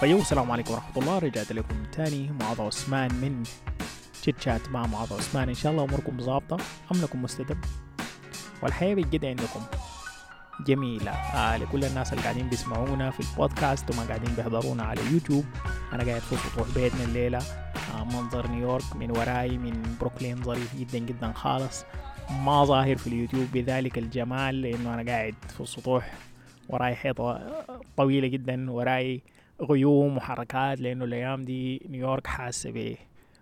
فيو السلام عليكم ورحمة الله. رجعت لكم تاني معاذ عثمان من chit chat مع معاذ عثمان. إن شاء الله أموركم ظابطة أملكم مستتب؟ والحياة بجد عندكم. جميلة. آه لكل الناس اللي قاعدين بيسمعونا في البودكاست وما قاعدين بيحضرونا على يوتيوب. أنا قاعد في سطوح بيتنا الليلة. آه منظر نيويورك من وراي من بروكلين ظريف جدا جدا خالص. ما ظاهر في اليوتيوب بذلك الجمال لأنه أنا قاعد في السطوح وراي حيطة طويلة جدا وراي غيوم وحركات لأنه الأيام دي نيويورك حاسة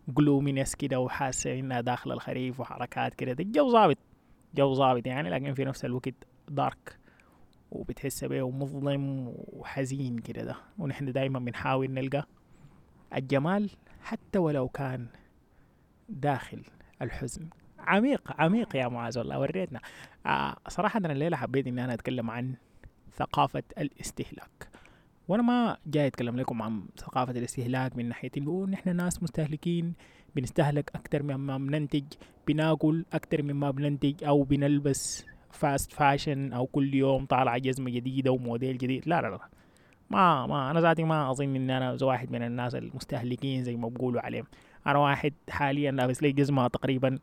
ب gloominess كده وحاسة إنها داخل الخريف وحركات كده. الجو ظابط جو ظابط يعني لكن في نفس الوقت dark وبتحس بيه مظلم وحزين كده ده. ونحن دايما بنحاول نلقى الجمال حتى ولو كان داخل الحزن. عميق عميق يا معاذ والله وريتنا. آه صراحة أنا الليلة حبيت إن أنا أتكلم عن ثقافة الاستهلاك. وأنا ما جاي اتكلم لكم عن ثقافة الاستهلاك من ناحية انه نحن ناس مستهلكين بنستهلك أكتر مما بننتج بناكل أكتر مما بننتج أو بنلبس fast fashion أو كل يوم طالع جزمة جديدة وموديل جديد. لا لا لا ما ما أنا ذاتي ما أظن إن أنا واحد من الناس المستهلكين زي ما بقولوا عليهم. أنا واحد حاليا لابس لي جزمة تقريبا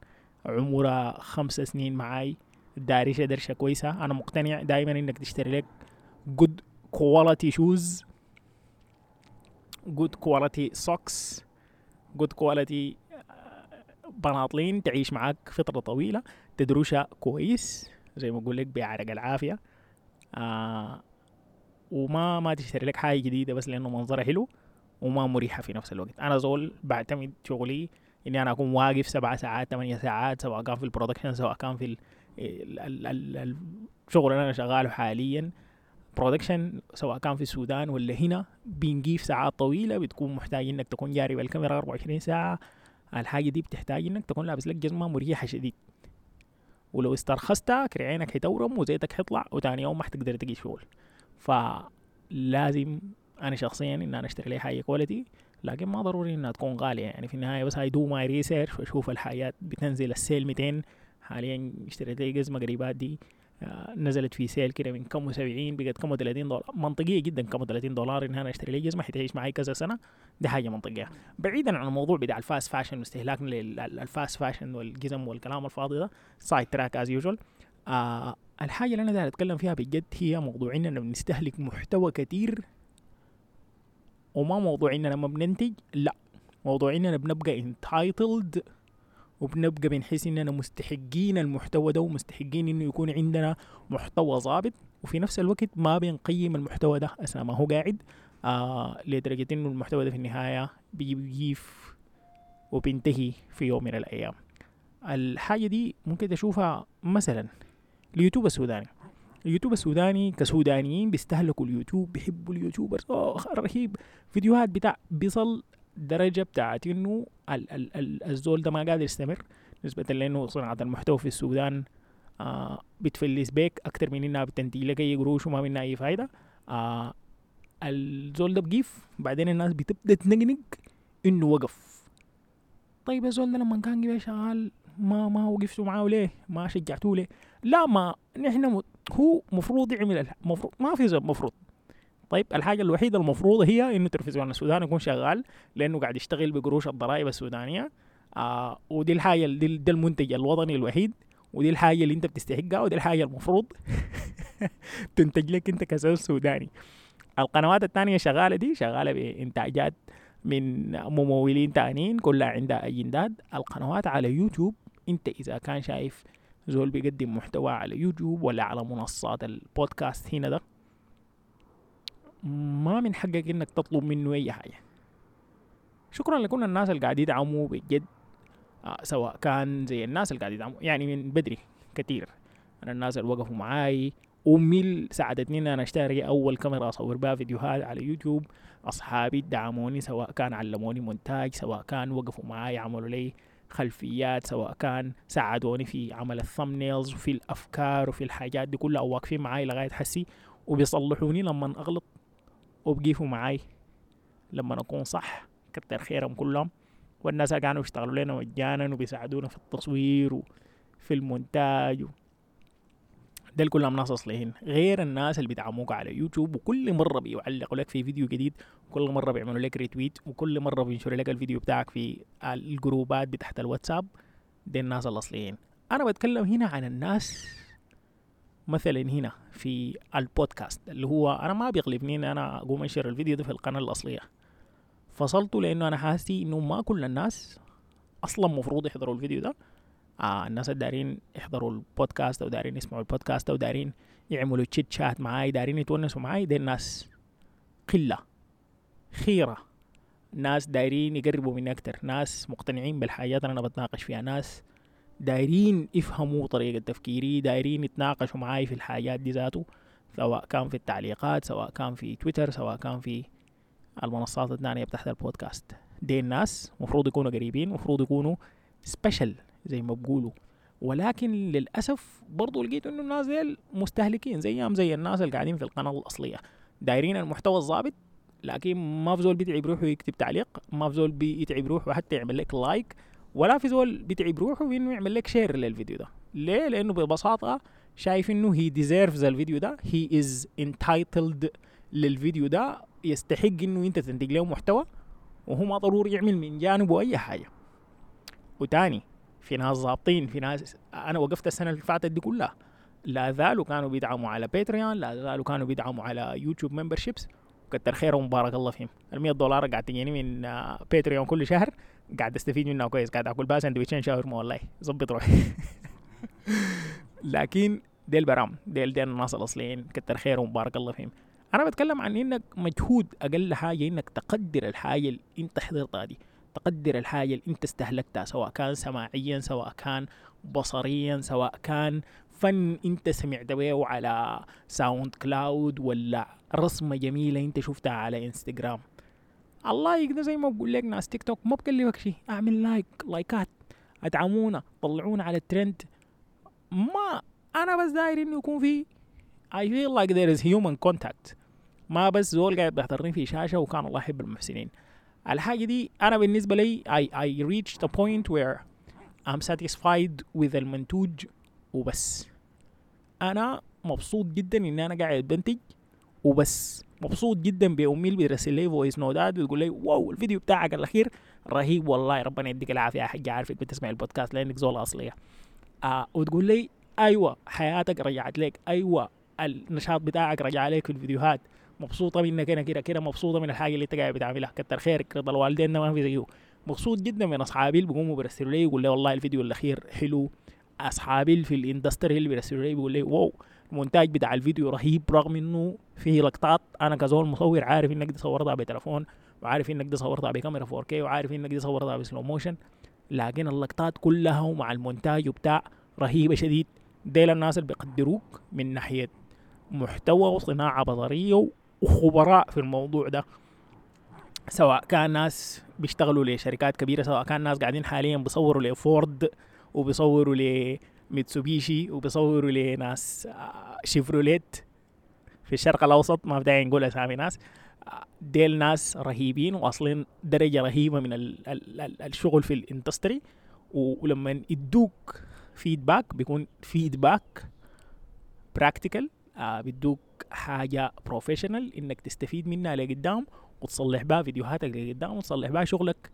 عمرها خمس سنين معاي. دارشة درشة كويسة أنا مقتنع دائما إنك تشتري لك جود quality shoes good quality socks good quality بناطلين تعيش معاك فترة طويلة تدروشها كويس زي ما أقول لك بعرق العافية. آه وما ما تشتري لك حاجة جديدة بس لأنه منظرها حلو وما مريحة في نفس الوقت. أنا زول بعتمد شغلي إني أنا أكون واقف سبعة ساعات ثمانية ساعات سواء كان في ال production سواء كان في الشغل اللي أنا شغاله حاليا. production سواء كان في السودان ولا هنا بنقيف ساعات طويلة بتكون محتاج إنك تكون جاري بالكاميرا 24 ساعة. الحاجة دي بتحتاج إنك تكون لابس لك جزمة مريحة شديد. ولو استرخصتها كرعينك حتورم وزيتك حيطلع وتاني يوم ما حتقدر تجي شغل. فلازم أنا شخصيا إن أنا أشتري لي حاجة quality لكن ما ضروري إنها تكون غالية. يعني في النهاية بس I do my research وأشوف الحاجات بتنزل ال sale 200 حاليا اشتريت لي جزمة قريبات دي. نزلت في sale كده من كم 70 بقت كم 30 دولار. منطقية جدا كم 30 دولار ان أنا أشتري لي جزمة حتعيش معي كذا سنة. دي حاجة منطقية. بعيدا عن الموضوع بتاع ال fast fashion واستهلاكنا لل fast fashion والجزم والكلام الفاضي ده. side track as usual آه الحاجة اللي أنا داير أتكلم فيها بجد هي موضوع إننا بنستهلك محتوى كتير وما موضوع إننا ما بننتج. لا موضوع إننا بنبقى انتايتلد وبنبقى بنحس إننا مستحقين المحتوى ده ومستحقين إنه يكون عندنا محتوى ظابط. وفي نفس الوقت ما بنقيم المحتوى ده أثناء ما هو قاعد آه لدرجة إنه المحتوى ده في النهاية بيجيف وبينتهي في يوم من الأيام. الحاجة دي ممكن تشوفها مثلا اليوتيوب السوداني. اليوتيوب السوداني كسودانيين بيستهلكوا اليوتيوب بيحبوا ال YouTubers. أوه رهيب. فيديوهات بتاع بيصل درجة بتاعت إنه الزول ده ما قادر يستمر نسبة لأنه صناعة المحتوى في السودان آه بتفلس بيك أكتر من إنها بتنتج لك أي قروش وما منها أي فايدة آه الزول ده بقيف بعدين الناس بتبدأ تنقنق إنه وقف طيب الزول ده لما كان قبل شغال ما ما وقفتوا معاه ليه؟ ما شجعتوه ليه؟ لا ما نحن. هو مفروض يعمل المفروض ما في زول مفروض طيب الحاجة الوحيدة المفروضة هي إنه تلفزيون السودان يكون شغال لأنه قاعد يشتغل بقروش الضرائب السودانية. آه ودي الحاجة دي, دي المنتج الوطني الوحيد ودي الحاجة اللي أنت بتستحقها ودي الحاجة المفروض تنتج لك أنت كسول سوداني. القنوات الثانية شغالة دي شغالة بإنتاجات من ممولين تانيين كلها عندها أجندات القنوات على يوتيوب أنت إذا كان شايف زول بيقدم محتوى على يوتيوب ولا على منصات البودكاست هنا ده ما من حقك إنك تطلب منه أي حاجة. شكرا لكل الناس اللي قاعد يدعموا بجد آه سواء كان زي الناس اللي قاعد يدعموا يعني من بدري كتير أنا الناس اللي وقفوا معاي امي ساعدتني إن أنا أشتري أول كاميرا أصور بها فيديوهات على يوتيوب. أصحابي دعموني سواء كان علموني مونتاج سواء كان وقفوا معاي عملوا لي خلفيات سواء كان ساعدوني في عمل ال thumbnails وفي الأفكار وفي الحاجات دي كلها واقفين معاي لغاية حسي. وبيصلحوني لما أغلط. وبقيفوا معاي. لما أكون صح كتر خيرهم كلهم. والناس كانوا يشتغلوا لنا مجانا وبيساعدونا في التصوير وفي المونتاج ديل كلهم ناس أصليين. غير الناس اللي بيدعموك على يوتيوب وكل مرة بيعلقوا لك في فيديو جديد وكل مرة بيعملوا لك retweet وكل مرة بينشروا لك الفيديو بتاعك في الجروبات بتاعت الواتساب. دي الناس الأصليين. أنا بتكلم هنا عن الناس مثلا هنا في البودكاست اللي هو أنا ما بيغلبني ان أنا أقوم أنشر الفيديو ده في القناة الأصلية. فصلته لأنه أنا حاسي إنه ما كل الناس أصلا مفروض يحضروا الفيديو ده. آه الناس دارين يحضروا البودكاست أو دارين يسمعوا البودكاست أو دارين يعملوا تشيت شات معاي دارين يتونسوا معاي. دي الناس قله خيرة. ناس دايرين يقربوا مني أكتر. ناس مقتنعين بالحاجات اللي أنا بتناقش فيها. ناس دايرين يفهموا طريقة تفكيري دايرين يتناقشوا معاي في الحاجات دي ذاته سواء كان في التعليقات سواء كان في تويتر سواء كان في المنصات الثانية بتاعت البودكاست. دي الناس مفروض يكونوا قريبين مفروض يكونوا special زي ما بقولوا. ولكن للأسف برضو لقيت إنه الناس ديل مستهلكين زيهم زي الناس اللي قاعدين في القناة الأصلية. دايرين المحتوى الضابط لكن ما في زول بيتعب روحه يكتب تعليق ما في زول بيتعب روحه حتى يعمل لك like ولا في زول بيتعب روحه بانه يعمل لك share للفيديو ده. ليه؟ لأنه ببساطة شايف إنه he deserves الفيديو ده. he is entitled للفيديو ده. يستحق إنه أنت تنتج له محتوى وهو ما ضروري يعمل من جانبه أي حاجة. وتاني في ناس ظابطين في ناس أنا وقفت السنة اللي فاتت دي كلها. لا زالوا كانوا بيدعموا على باتريون لا زالوا كانوا بيدعموا على يوتيوب memberships كتر خيرهم مبارك الله فيهم. ال 100 دولار قاعد تجيني من باتريون كل شهر. قاعد استفيد منها كويس قاعد آكل بها سندويتشين شاورما والله. ظبط روحي. لكن ديل برضو ديل ديل الناس الأصليين كتر خيرهم مبارك الله فيهم. أنا بتكلم عن إنك مجهود أقل حاجة إنك تقدر الحاجة اللي أنت حضرتها دي. تقدر الحاجة اللي أنت استهلكتها سواء كان سماعيا سواء كان بصريا سواء كان فن أنت سمعت بيه على ساوند كلاود ولا رسمة جميلة أنت شفتها على انستغرام الله يقدر زي ما بقول لك ناس تيك توك ما بكلفك شيء أعمل like لايكات أدعمونا طلعونا على الترند. ما أنا بس داير إنه يكون في I feel like there is human contact. ما بس زول قاعد بيحضرني في شاشة وكان الله يحب المحسنين. الحاجة دي أنا بالنسبة لي I, I reached a point where I'm satisfied with المنتوج وبس. أنا مبسوط جدا إن أنا قاعد بنتج وبس. مبسوط جدا بأمي اللي بترسل لي voice نوتات بتقول لي wow الفيديو بتاعك الأخير. رهيب والله ربنا يديك العافية يا حاجة عارفك بتسمع البودكاست لأنك زول أصلية. آه وتقول لي أيوة حياتك رجعت لك. أيوة النشاط بتاعك رجع لك في الفيديوهات. مبسوطة منك أنا كده كده مبسوطة من الحاجة اللي انت قاعد بتعملها. كتر خيرك رضا الوالدين ما في زيه. مبسوط جدا من أصحابي اللي بيقوموا بيرسلوا لي يقول لي والله الفيديو الأخير حلو. أصحابي في ال industry اللي بيرسلوا لي بيقول لي wow. المونتاج بتاع الفيديو رهيب رغم إنه فيه لقطات أنا كزول مصور عارف إنك دي صورتها بتليفون وعارف إنك دي صورتها بكاميرا 4K وعارف إنك دي صورتها ب slow motion لكن اللقطات كلها ومع المونتاج وبتاع رهيبة شديد. ديل الناس اللي بيقدروك من ناحية محتوى وصناعة بصرية وخبراء في الموضوع ده. سواء كان ناس بيشتغلوا لشركات كبيرة سواء كان ناس قاعدين حاليا بيصوروا لفورد وبيصوروا لميتسوبيشي وبيصوروا لناس شيفروليت في الشرق الأوسط ما بداعي نقول أسامي ناس ديل ناس رهيبين واصلين درجة رهيبة من ال ال ال الشغل في ال industry ولما يدوك feedback بيكون feedback practical آه بيدوك حاجة professional إنك تستفيد منها لقدام وتصلح بها فيديوهاتك لقدام وتصلح بها شغلك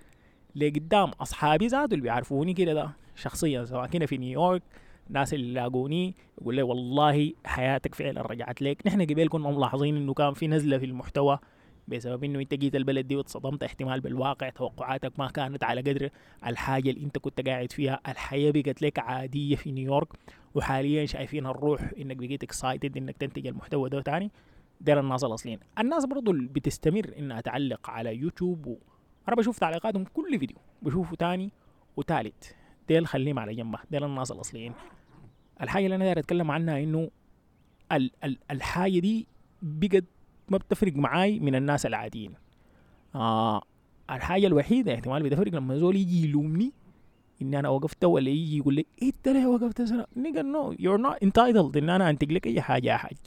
لقدام. أصحابي ذاته اللي بيعرفوني كده ده شخصيا سواء كنا في نيويورك الناس اللي لاقوني يقول لي والله حياتك فعلا رجعت لك نحن قبل كنا ملاحظين إنه كان في نزلة في المحتوى بسبب إنه أنت جيت البلد دي واتصدمت احتمال بالواقع توقعاتك ما كانت على قدر الحاجة اللي أنت كنت قاعد فيها. الحياة بقت لك عادية في نيويورك وحاليا شايفين الروح إنك بقيت excited إنك تنتج المحتوى ده تاني. ديل الناس الأصليين. الناس برضو اللي بتستمر إنها تعلق على يوتيوب و... أنا بشوف تعليقاتهم كل فيديو بشوفه تاني وتالت. ديل خليهم على جنبه ديل الناس الأصليين. الحاجة اللي أنا داير أتكلم عنها إنه ال ال الحاجة دي بقت ما بتفرق معاي من الناس العاديين. آه الحاجة الوحيدة احتمال بتفرق لما زول يجي يلومني ان أنا وقفت ولا يجي يقول لي إيه أنت ليه وقفت nigga no you're not entitled إن أنا أنتج لك أي حاجة يا حاج.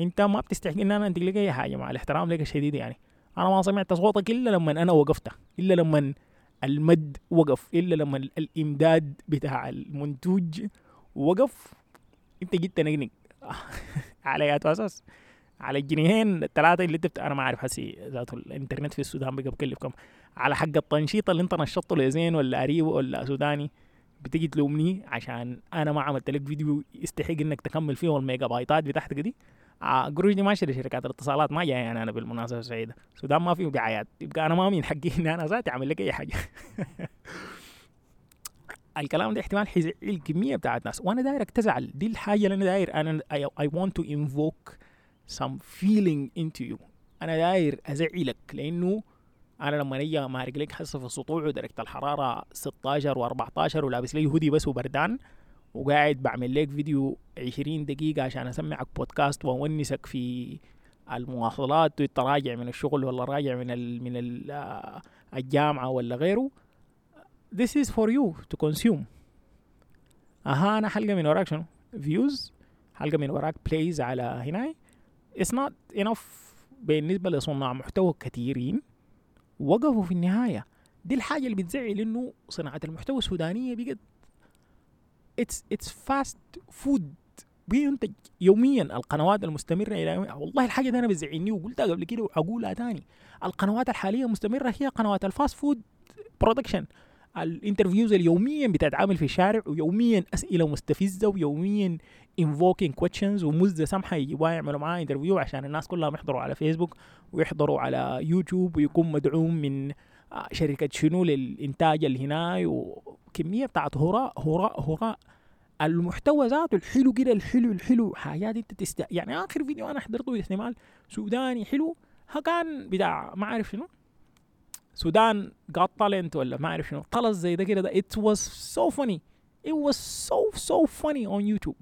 أنت ما بتستحق إن أنا أنتج لك أي حاجة مع الاحترام لك الشديد يعني. أنا ما سمعت صوتك إلا لما أنا وقفت إلا لما المد وقف إلا لما الإمداد بتاع المنتوج وقف. انت جيت تنقنق. على أساس. على الجنيهين الثلاثه اللي انت أنا ما أعرف حسي ذاته الإنترنت في السودان بقى بكلف كم على حق التنشيط اللي انت نشطته لزين ولا قريب ولا سوداني بتيجي تلومني عشان أنا ما عملت لك فيديو يستحق إنك تكمل فيه الميجا بايتات بتاعتك دي. آه قروش دي ما شري شركات الاتصالات ما جاي يعني أنا بالمناسبة السعيده السودان ما فيه دعايات. يبقى أنا ما من حقي إني أنا ذاتي أعمل لك أي حاجة. الكلام ده احتمال حيزعل الكميه بتاعت ناس. وأنا دايرك تزعل. دي الحاجة اللي أنا داير. أنا I want to invoke some feeling into you. أنا داير أزعلك لأنه أنا لما أجي أمارق لك حصة في السطوع ودرجه الحرارة 16 و14 ولابس لي هودي بس وبردان وقاعد بعمل لك فيديو 20 دقيقة عشان أسمعك بودكاست وأونسك في المواصلات وأنت راجع من الشغل ولا راجع من ال من ال الجامعة ولا غيره. This is for you to consume. أها أنا حلقة من وراك شنو؟ Views. حلقة من وراك plays على هنا it's not enough بالنسبة لصناع محتوى كثيرين. وقفوا في النهاية. دي الحاجة اللي بتزعل إنه صناعة المحتوى السودانية بقت it's it's fast food بينتج يوميا. القنوات المستمرة إلى والله الحاجة دي أنا بتزعلني وقلتها قبل كده وأقولها تاني. القنوات الحالية مستمره هي قنوات ال fast food production ال interviews اليوميا بتتعامل في الشارع ويوميا أسئلة مستفزة ويوميا invoking questions ومزة سمحه يجيبوها يعملوا معاه interview عشان الناس كلهم يحضروا على فيسبوك ويحضروا على يوتيوب ويكون مدعوم من شركة شنو للإنتاج اللي هنا وكمية بتاعت هراء هراء هراء. المحتوى ذاته الحلو كده الحلو الحلو. حاجات انت تست يعني آخر فيديو أنا حضرته احتمال سوداني حلو كان بتاع ما أعرف شنو. سودان جات تالنت ولا ما أعرف شنو. طلز زي ده كده ده. It was so funny. It was so so funny on YouTube.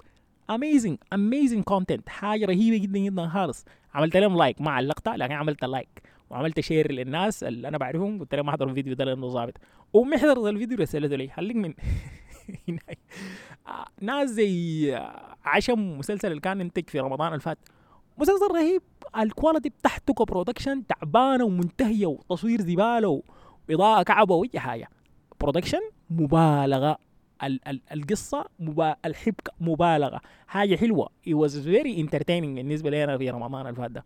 Amazing amazing content. حاجة رهيبة جدا جدا خالص. عملت لهم like ما علقتها لكن عملت like وعملت share للناس اللي أنا بعرفهم. قلت لهم أحضروا الفيديو ده لأنه ظابط. ومحضر الفيديو رسلته لي حلق من ناس زي عشم مسلسل اللي كان انتج في رمضان اللي فات. مسلسل رهيب. ال quality بتاعته ك production تعبانة ومنتهية وتصوير زبالة وإضاءة كعبة وأي حاجة. production مبالغة. ال ال القصة مبا الحبكة مبالغة. حاجة حلوة. It was very entertaining بالنسبة لي أنا في رمضان اللي ده.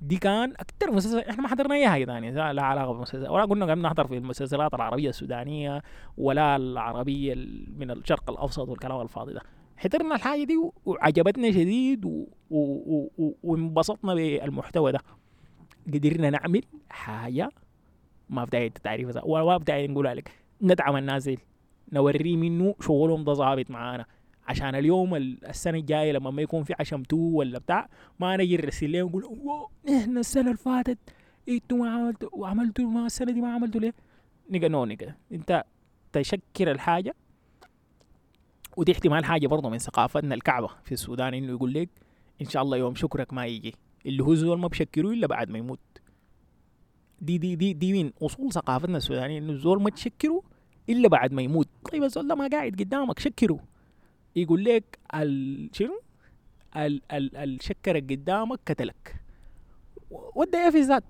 دي كان أكثر مسلسل إحنا ما حضرنا اي حاجة ثانية لا علاقة بالمسلسل. ولا قلنا قاعدين نحضر في المسلسلات العربية السودانية ولا العربية من الشرق الأوسط والكلام الفاضي ده. حضرنا الحاجة دي وعجبتنا شديد وانبسطنا بالمحتوى ده. قدرنا نعمل حاجة ما بداية تعريف ولا بداية نقولها لك ندعم الناس دي نوريه منه شغلهم ده ظابط معانا. عشان اليوم السنة الجاية لما ما يكون في عشم two ولا بتاع ما نجي نرسل لهم نقول إحنا السنة اللي فاتت أنتوا ما عملتوا وعملتوا ما السنة دي ما عملتوا ليه؟ nigga no nigga انت تشكر الحاجة ودي احتمال حاجة برضه من ثقافتنا الكعبة في السودان إنه يقول لك إن شاء الله يوم شكرك ما يجي. اللي هو زول ما بشكروه إلا بعد ما يموت. دي دي دي دي من أصول ثقافتنا السودانية إنه الزول ما تشكره إلا بعد ما يموت. طيب الزول ده ما قاعد قدامك شكره يقول لك ال شنو؟ ال ال الشكرك قدامك قتلك. وده في الذات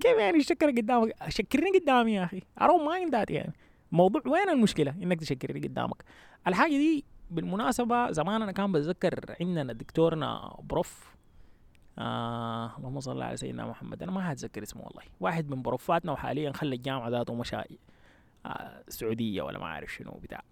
كيف يعني الشكرك قدامك؟ شكرني قدامي يا أخي. Never mind ذات يعني. موضوع وين المشكلة؟ إنك تشكرني قدامك. الحاجة دي بالمناسبة زمان أنا كان بتذكر عندنا دكتورنا بروف آه اللهم صل على سيدنا محمد. أنا ما حاتذكر اسمه والله. واحد من بروفاتنا وحاليا خلى الجامعة ذاته مشى آه السعوديه ولا ما أعرف شنو بتاع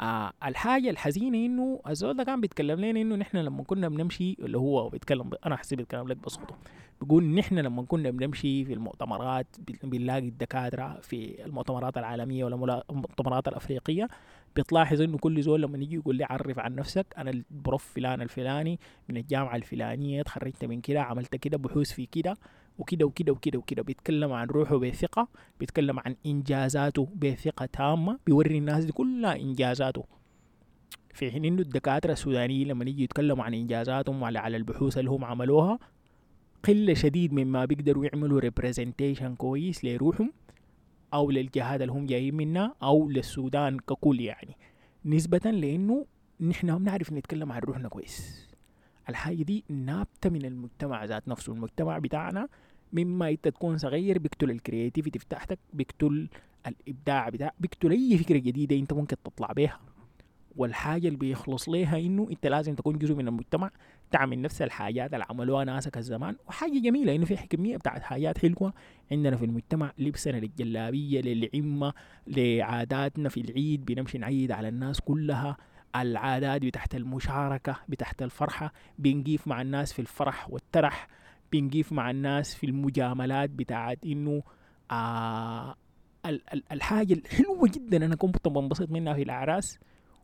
آه الحاجة الحزينة إنه الزول ده كان بيتكلم لنا إنه نحن لما كنا بنمشي اللي هو بيتكلم أنا حسيت بيتكلم لك بصوته. بيقول نحن لما كنا بنمشي في المؤتمرات بنلاقي الدكاترة في المؤتمرات العالمية ولا المؤتمرات الأفريقية بتلاحظ إنه كل زول لما يجي يقول لي عرف عن نفسك أنا البروف فلان الفلاني من الجامعة الفلانية تخرجت من كده عملت كده بحوث في كده وكده وكده وكده وكده. بيتكلم عن روحه بثقة بيتكلم عن إنجازاته بثقة تامة بيوري الناس دي كلها إنجازاته. في حين إنه الدكاترة السودانيين لما يجي يتكلموا عن إنجازاتهم وعلى على البحوث اللي هم عملوها قلة شديد مما بيقدروا يعملوا representation كويس لروحهم أو للجهات اللي هم جايين منها أو للسودان ككل يعني. نسبة لإنه نحن ما بنعرف نتكلم عن روحنا كويس. الحاجة دي نابتة من المجتمع ذات نفسه. المجتمع بتاعنا مما انت تكون صغير بيقتل ال creativity بتاعتك بيقتل الإبداع بتاع بيقتل أي فكرة جديدة انت ممكن تطلع بيها. والحاجة اللي بيخلص ليها إنه أنت لازم تكون جزء من المجتمع تعمل نفس الحاجات اللي عملوها ناسك الزمان وحاجة جميلة إنه في كمية بتاعت حاجات حلوة عندنا في المجتمع لبسنا للجلابية للعمة لعاداتنا في العيد بنمشي نعيد على الناس كلها. العادات بتاعت المشاركة بتاعت الفرحة بنقيف مع الناس في الفرح والترح. بنقيف مع الناس في المجاملات بتاعت إنه آه الحاجة الحلوة جدا أنا كنت بنبسط منها في الأعراس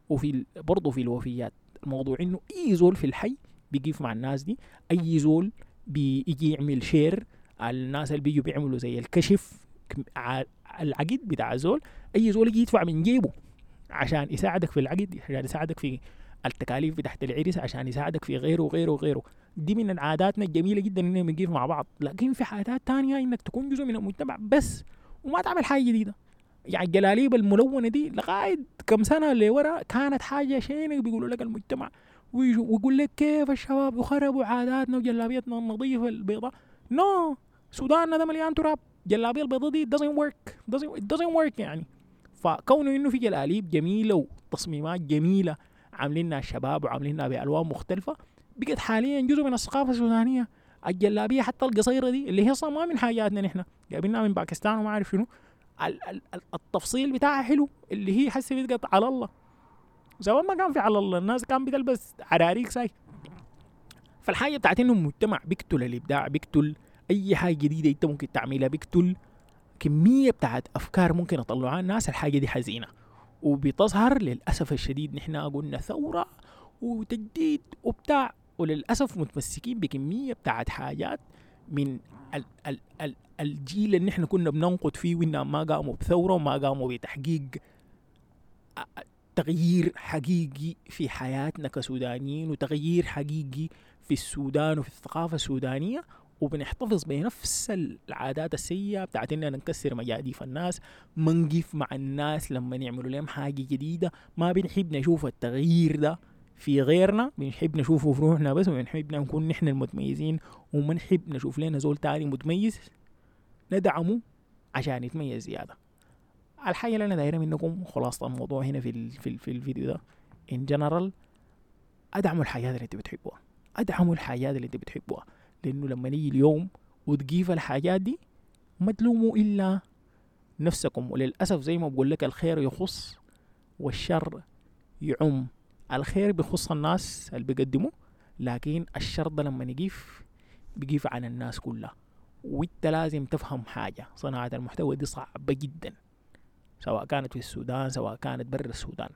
وفي برضه في الوفيات. الموضوع إنه أي زول في الحي بيقيف مع الناس دي أي زول بيجي يعمل شير الناس اللي بيجوا بيعملوا زي الكشف العقد بتاع الزول أي زول يجي يدفع من جيبه عشان يساعدك في العقد عشان يساعدك في التكاليف بتاعت العرس عشان يساعدك في غيره وغيره وغيره. دي من عاداتنا الجميلة جدا إننا بنقيف مع بعض. لكن في عادات تانية إنك تكون جزء من المجتمع بس وما تعمل حاجة جديدة. يعني الجلاليب الملونة دي لغاية كم سنة لورا كانت حاجة شينة بيقولوا لك المجتمع. ويقول لك كيف الشباب يخربوا عاداتنا وجلابيتنا النظيفة البيضاء. نو no. سوداننا ده مليان تراب. جلابية البيضاء دي doesn't work. Doesn't, doesn't work يعني. فكونه إنه في جلاليب جميلة وتصميمات جميلة عاملينها الشباب وعاملينها بألوان مختلفة. بقت حاليا جزء من الثقافة السودانية. الجلابية حتى القصيرة دي اللي هي أصلا ما من حاجاتنا نحن. جايبينها من باكستان وما أعرف شنو. التفصيل بتاعها حلو اللي هي حسي بتقط على الله. زمان ما كان في على الله الناس كان بتلبس عراريك ساي. فالحاجة بتاعت إنه المجتمع بيقتل الإبداع بيقتل أي حاجة جديدة أنت ممكن تعملها بيقتل كمية بتاعت أفكار ممكن يطلعوها الناس الحاجة دي حزينة. وبتظهر للأسف الشديد نحن قلنا ثورة وتجديد وبتاع وللأسف متمسكين بكمية بتاعت حاجات من ال ال ال الجيل اللي إحنا كنا بننقد فيه وانهم ما قاموا بثورة وما قاموا بتحقيق تغيير حقيقي في حياتنا كسودانيين وتغيير حقيقي في السودان وفي الثقافة السودانية. وبنحتفظ بنفس العادات السيئة بتاعت إننا نكسر مجاديف الناس ما نقف مع الناس لما يعملوا لهم حاجة جديدة. ما بنحب نشوف التغيير ده في غيرنا بنحب نشوفه في روحنا بس وبنحب نكون نحن المتميزين. وما نحب نشوف لنا زول تاني متميز ندعمه عشان يتميز زيادة. الحاجة اللي أنا دايرة منكم خلاصة الموضوع هنا في, في, في الفيديو ده. In general أدعموا الحاجات اللي أنت بتحبوها. أدعموا الحاجات اللي أنت بتحبوها. لأنه لما نيجي اليوم وتقيف الحاجات دي ما تلوموا إلا نفسكم. وللأسف زي ما بقول لك الخير يخص والشر يعم. الخير بيخص الناس اللي بيقدموا لكن الشر ده لما يقيف بيقيف عن الناس كلها. وانت لازم تفهم حاجة صناعة المحتوى دي صعبة جدا سواء كانت في السودان سواء كانت برا السودان.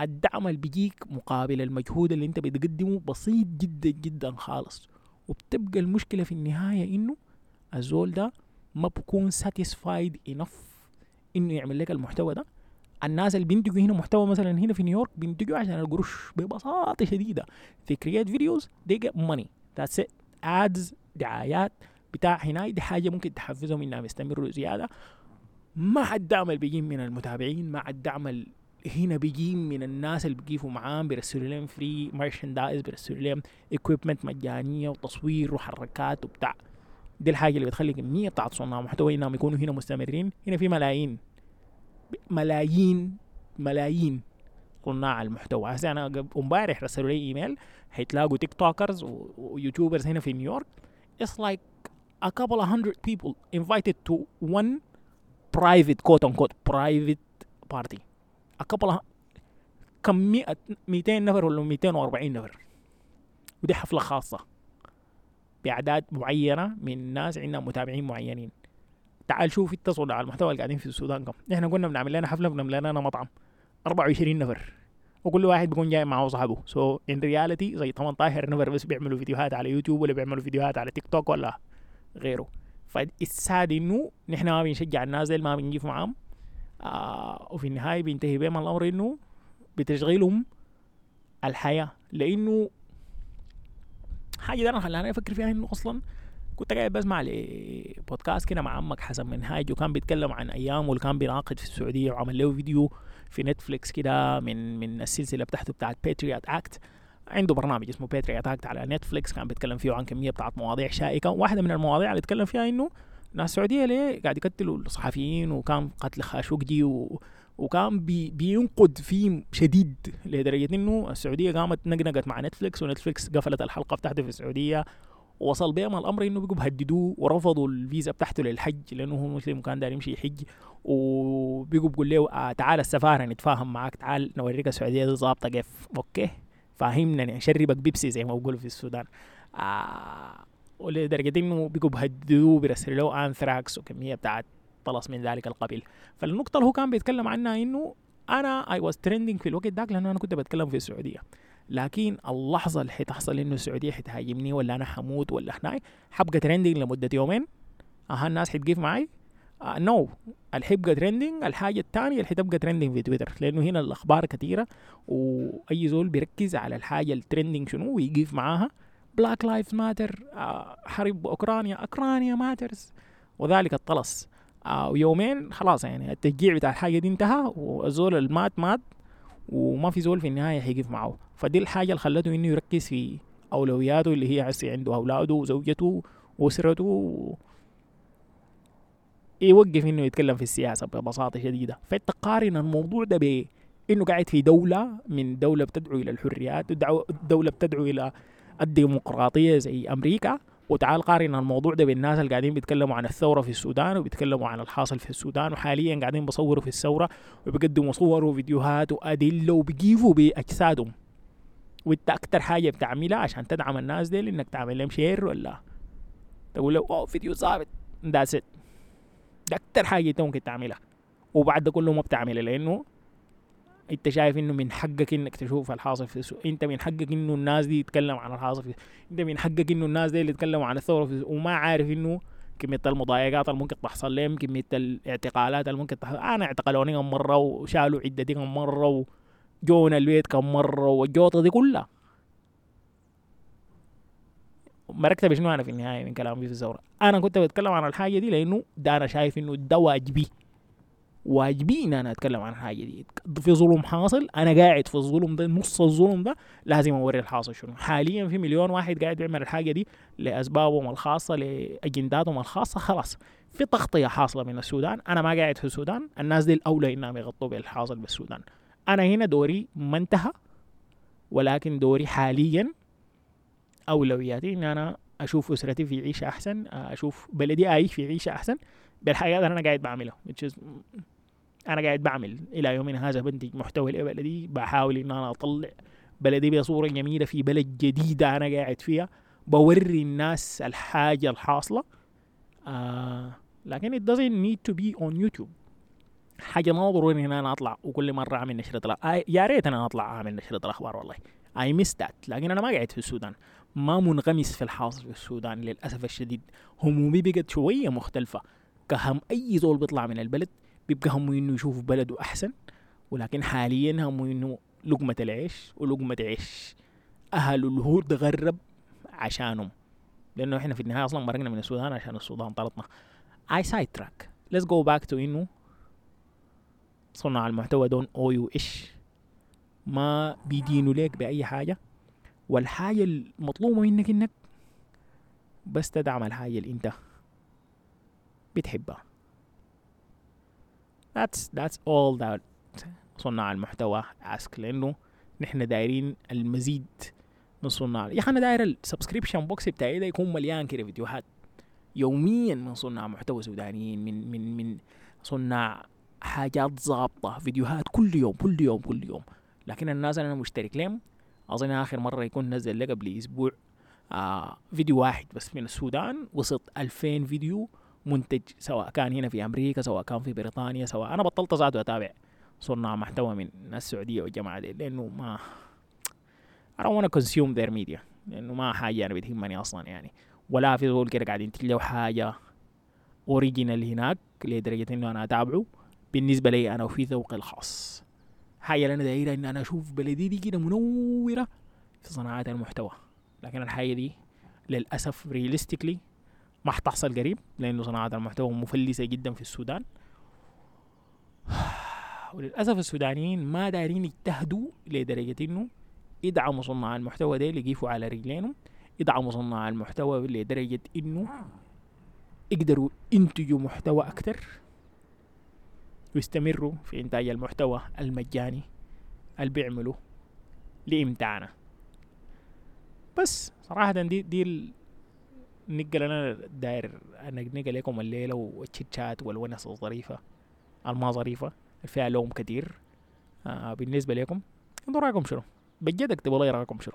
الدعم اللي بيجيك مقابل المجهود اللي انت بتقدمه بسيط جدا جدا خالص. وبتبقى المشكلة في النهاية إنه الزول ده ما بكون satisfied enough إنه يعمل لك المحتوى ده. الناس اللي بينتجوا هنا محتوى مثلا هنا في نيويورك بينتجوا عشان القروش ببساطة شديدة. They create videos they get money. That's it. دعايات بتاع هنا دي حاجة ممكن تحفزهم إنهم يستمروا زيادة. مع الدعم اللي بيجي من المتابعين مع الدعم هنا بيجي من الناس اللي بيقيفوا معاهم بيرسلوا لهم free merchandise بيرسلوا لهم equipment مجانية وتصوير وحركات وبتاع. دي الحاجة اللي بتخلي كمية بتاعت صناع محتوى انهم يكونوا هنا مستمرين؟ هنا في ملايين. ملايين ملايين صناع المحتوى. هسه أنا امبارح رسلوا لي ايميل حيتلاقوا TikTokers و YouTubers هنا في نيويورك it's like a couple of hundred people invited to one private quote unquote private party. A couple of كم 100 200 نفر ولا 240 نفر. ودي حفلة خاصة. بأعداد معينة من الناس عندنا متابعين معينين. تعال شوف صناع المحتوى اللي قاعدين في السودان كم. إحنا كنا بنعمل لنا حفلة بنعمل لنا مطعم. 24 نفر. وكل واحد بيكون جاي معه صاحبه. so in reality زي 18 نفر بس بيعملوا فيديوهات على يوتيوب ولا بيعملوا فيديوهات على تيك توك ولا غيره. فال sad إنه نحن ما بنشجع الناس ما بنجيب معاهم. آه وفي النهاية بينتهي بهم الأمر إنه بتشغيلهم الحياة لأنه حاجة ده أنا خلاني أفكر فيها إنه أصلا كنت قاعد بسمع لبودكاست كده مع عمك حسن منهاج وكان بيتكلم عن أيام واللي كان بيناقد في السعودية وعمل له فيديو في نتفليكس كده من من السلسلة بتاعته بتاعت Patriot Act عنده برنامج اسمه Patriot Act على نتفليكس كان بيتكلم فيه عن كمية بتاعت مواضيع شائكة. واحدة من المواضيع اللي اتكلم فيها إنه ناس السعوديه ليه قاعد يقتلوا الصحفيين وكان قتل خاشقجي و... وكان بي بينقد فيه شديد لدرجة إنه السعودية قامت نقنقت مع نتفلكس ونتفلكس قفلت الحلقة بتاعته في السعودية. وصل بهم الأمر إنه بيقوا بهددوه ورفضوا الفيزا بتاعته للحج لأنه هو مسلم وكان داير يمشي يحج. وبقوا بيقول له آه تعال السفارة نتفاهم معك تعال نوريك السعودية دي ظابطة كيف. أوكي؟ فاهمنا نشربك بيبسي زي ما بقولوا في السودان. آه ولدرجه انه بيقوا بهددوه بيرسلوا له انثراكس وكمية بتاعت tools من ذلك القبيل. فالنقطة اللي هو كان بيتكلم عنها إنه أنا I was trending في الوقت ذاك لأنه أنا كنت بتكلم في السعودية. لكن اللحظة اللي حتحصل إنه السعودية حتهاجمني ولا أنا حموت ولا هناي حبقى trending لمدة يومين. أها الناس حتقيف معي. No uh, no. الحبقى trending الحاجة الثانية اللي حتبقى trending في تويتر لأنه هنا الأخبار كثيرة وأي زول بيركز على الحاجة ال trending شنو ويقيف معاها. Black Lives Matter حرب أوكرانيا أوكرانيا ماترز وذلك الطلس. آه ويومين خلاص يعني التشجيع بتاع الحاجة دي انتهى والزول المات مات وما في زول في النهاية حيقف معه. فدي الحاجة اللي خلته إنه يركز في أولوياته اللي هي عسي عنده أولاده وزوجته وأسرته يوقف إنه يتكلم في السياسة ببساطة شديدة. فأنت قارن الموضوع ده بإنه قاعد في دولة من دولة بتدعو إلى الحريات دولة بتدعو إلى الديمقراطية زي أمريكا. وتعال قارن الموضوع ده بالناس اللي قاعدين بيتكلموا عن الثورة في السودان وبيتكلموا عن الحاصل في السودان وحاليا قاعدين بيصوروا في الثورة وبيقدموا صور وفيديوهات وأدلة وبيقيفوا بأجسادهم. وأنت أكتر حاجة بتعملها عشان تدعم الناس دي إنك تعمل لهم share ولا تقول له oh فيديو ثابت that's it ده أكتر حاجة أنت ممكن تعملها. وبعد ده كله ما بتعملها لأنه انت شايف انه من حقك انك تشوف الحاصل في السوق. انت من حقك انه الناس دي تتكلم عن الحاصل في انت من حقك انه الناس دي اللي يتكلموا عن الثورة في السوق. وما عارف انه كمية المضايقات اللي ممكن تحصل لهم كمية الاعتقالات اللي ممكن تحصل. أنا اعتقلوني كم مرة وشالوا عدتي كم مرة وجونا البيت كم مرة والجوطة دي كلها. مركت بشنو أنا في النهاية من كلامي في الثورة أنا كنت بتكلم عن الحاجة دي لأنه ده أنا شايف إنه ده واجبي. واجبي ان أنا أتكلم عن الحاجة دي. في ظلم حاصل أنا قاعد في الظلم ده نص الظلم ده لازم أوري الحاصل شنو. حاليا في مليون واحد قاعد يعمل الحاجة دي لأسبابهم الخاصة لأجنداتهم الخاصة خلاص. في تغطية حاصلة من السودان أنا ما قاعد في السودان الناس دي الأولى إنهم يغطوا بالحاصل بالسودان. أنا هنا دوري ما انتهى ولكن دوري حاليا أولوياتي ان أنا أشوف أسرتي في عيشة أحسن أشوف بلدي عايش في عيشة أحسن. بالحياة اللي أنا قاعد بعملها أنا قاعد بعمل إلى يومنا هذا بنتج محتوى لبلدي بحاول إن أنا أطلع بلدي بصوره جميلة في بلد جديدة أنا قاعد فيها. بوري الناس الحاجة الحاصلة. آه لكن it doesn't need to be on YouTube. حاجة ما ضروري إن أنا أطلع وكل مرة أعمل نشرة الاخبار آه يا ريت أنا أطلع أعمل نشرة الأخبار والله. اي ميس ذات لكن أنا ما قاعد في السودان. ما منغمس في الحاصل في السودان للأسف الشديد. همومي بقت شوية مختلفة. كهم أي زول بيطلع من البلد بيبقى همه إنه يشوف بلده أحسن ولكن حاليا همه إنه لقمة العيش ولقمة عيش. أهل الهود غرب عشانهم. لأنه إحنا في النهاية أصلا مرقنا من السودان عشان السودان طلطنا اي سايد تراك ليتس جو باك تو إنه صناع المحتوى دون أويو إيش. ما بيدينوا ليك بأي حاجة. والحاجة المطلوبة منك إنك بس تدعم الحاجة اللي أنت بتحبها. That's that's all that صناع المحتوى ask لأنه نحن دايرين المزيد من صناع يا أخي أنا داير ال subscription box بتاعي ده يكون مليان كده فيديوهات يوميا من صناع محتوى سودانيين من من من صناع حاجات ظابطة فيديوهات كل يوم كل يوم كل يوم. لكن الناس أنا مشترك لهم. أظن آخر مرة يكون نزل لي قبل أسبوع آه فيديو واحد بس من السودان وصلت 2000 فيديو منتج سواء كان هنا في أمريكا سواء كان في بريطانيا سواء. أنا بطلت ذاته اتابع صناع محتوى من السعودية والجماعة دي لأنه ما I don't wanna consume their media. لأنه ما حاجة أنا بتهمني أصلا يعني. ولا في زول كده قاعدين تلو حاجة original هناك لدرجة إنه أنا أتابعه. بالنسبة لي أنا وفي ذوقي الخاص. حاجة اللي أنا دايرها ان أنا أشوف بلدي دي كده منورة في صناعة المحتوى. لكن الحاجة دي للأسف رياليستيكلي ما حتحصل قريب لأنه صناعه المحتوى مفلسة جدا في السودان. وللأسف السودانيين ما دايرين يجتهدوا لدرجة إنه يدعموا صناع المحتوى ده يقيفوا على رجلينهم يدعموا صناع المحتوى لدرجة إنه يقدروا ينتجوا محتوى أكتر ويستمروا في إنتاج المحتوى المجاني اللي بيعملوا لإمتعنا بس صراحة دي دي اللي أنا داير أنقنقة لكم الليلة والتشات والونس الظريفة الما ظريفة فيها لوم كتير. آه بالنسبة لكم أنتوا رأيكم شنو؟ بجد اكتبوا لي رايكم شنو؟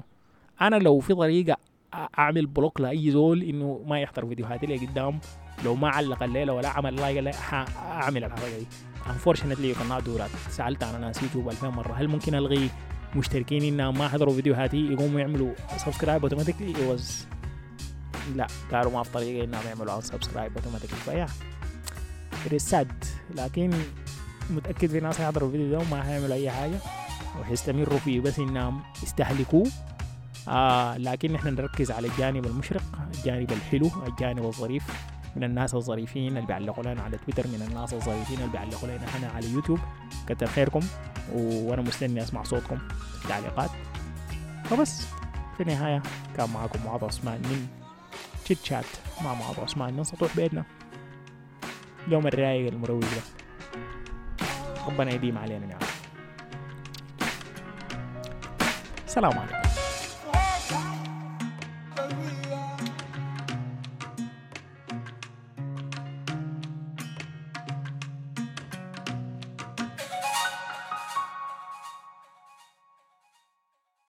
أنا لو في طريقة أعمل block لأي زول إنه ما يحضر فيديوهاتي اللي قدام لو ما علق الليلة ولا عمل like الليلة أعمل الحركة دي. انفورشنتلي يو كانت دو سألت أنا ناس يوتيوب 2000 مرة هل ممكن ألغي مشتركين إنهم ما حضروا فيديوهاتي؟ يقوموا يعملوا subscribe automatically واز لا قالوا ما في طريقة إنهم يعملوا subscribe automatically فيا sad لكن متأكد في ناس هيحضروا الفيديو ده وما هيعملوا أي حاجة وحيستمروا فيه بس إنهم يستهلكوه آه لكن إحنا نركز على الجانب المشرق الجانب الحلو الجانب الظريف. من الناس الظريفين اللي بيعلقوا لنا على تويتر من الناس الظريفين اللي بيعلقوا لنا هنا على يوتيوب. كتر خيركم وأنا مستني أسمع صوتكم في التعليقات فبس في النهاية كان معكم معاذ عثمان من تشيت شات مع معاذ عثمان من سطوح بيتنا. اليوم الرايق المروق ده. ربنا يديم علينا نعم السلام عليكم.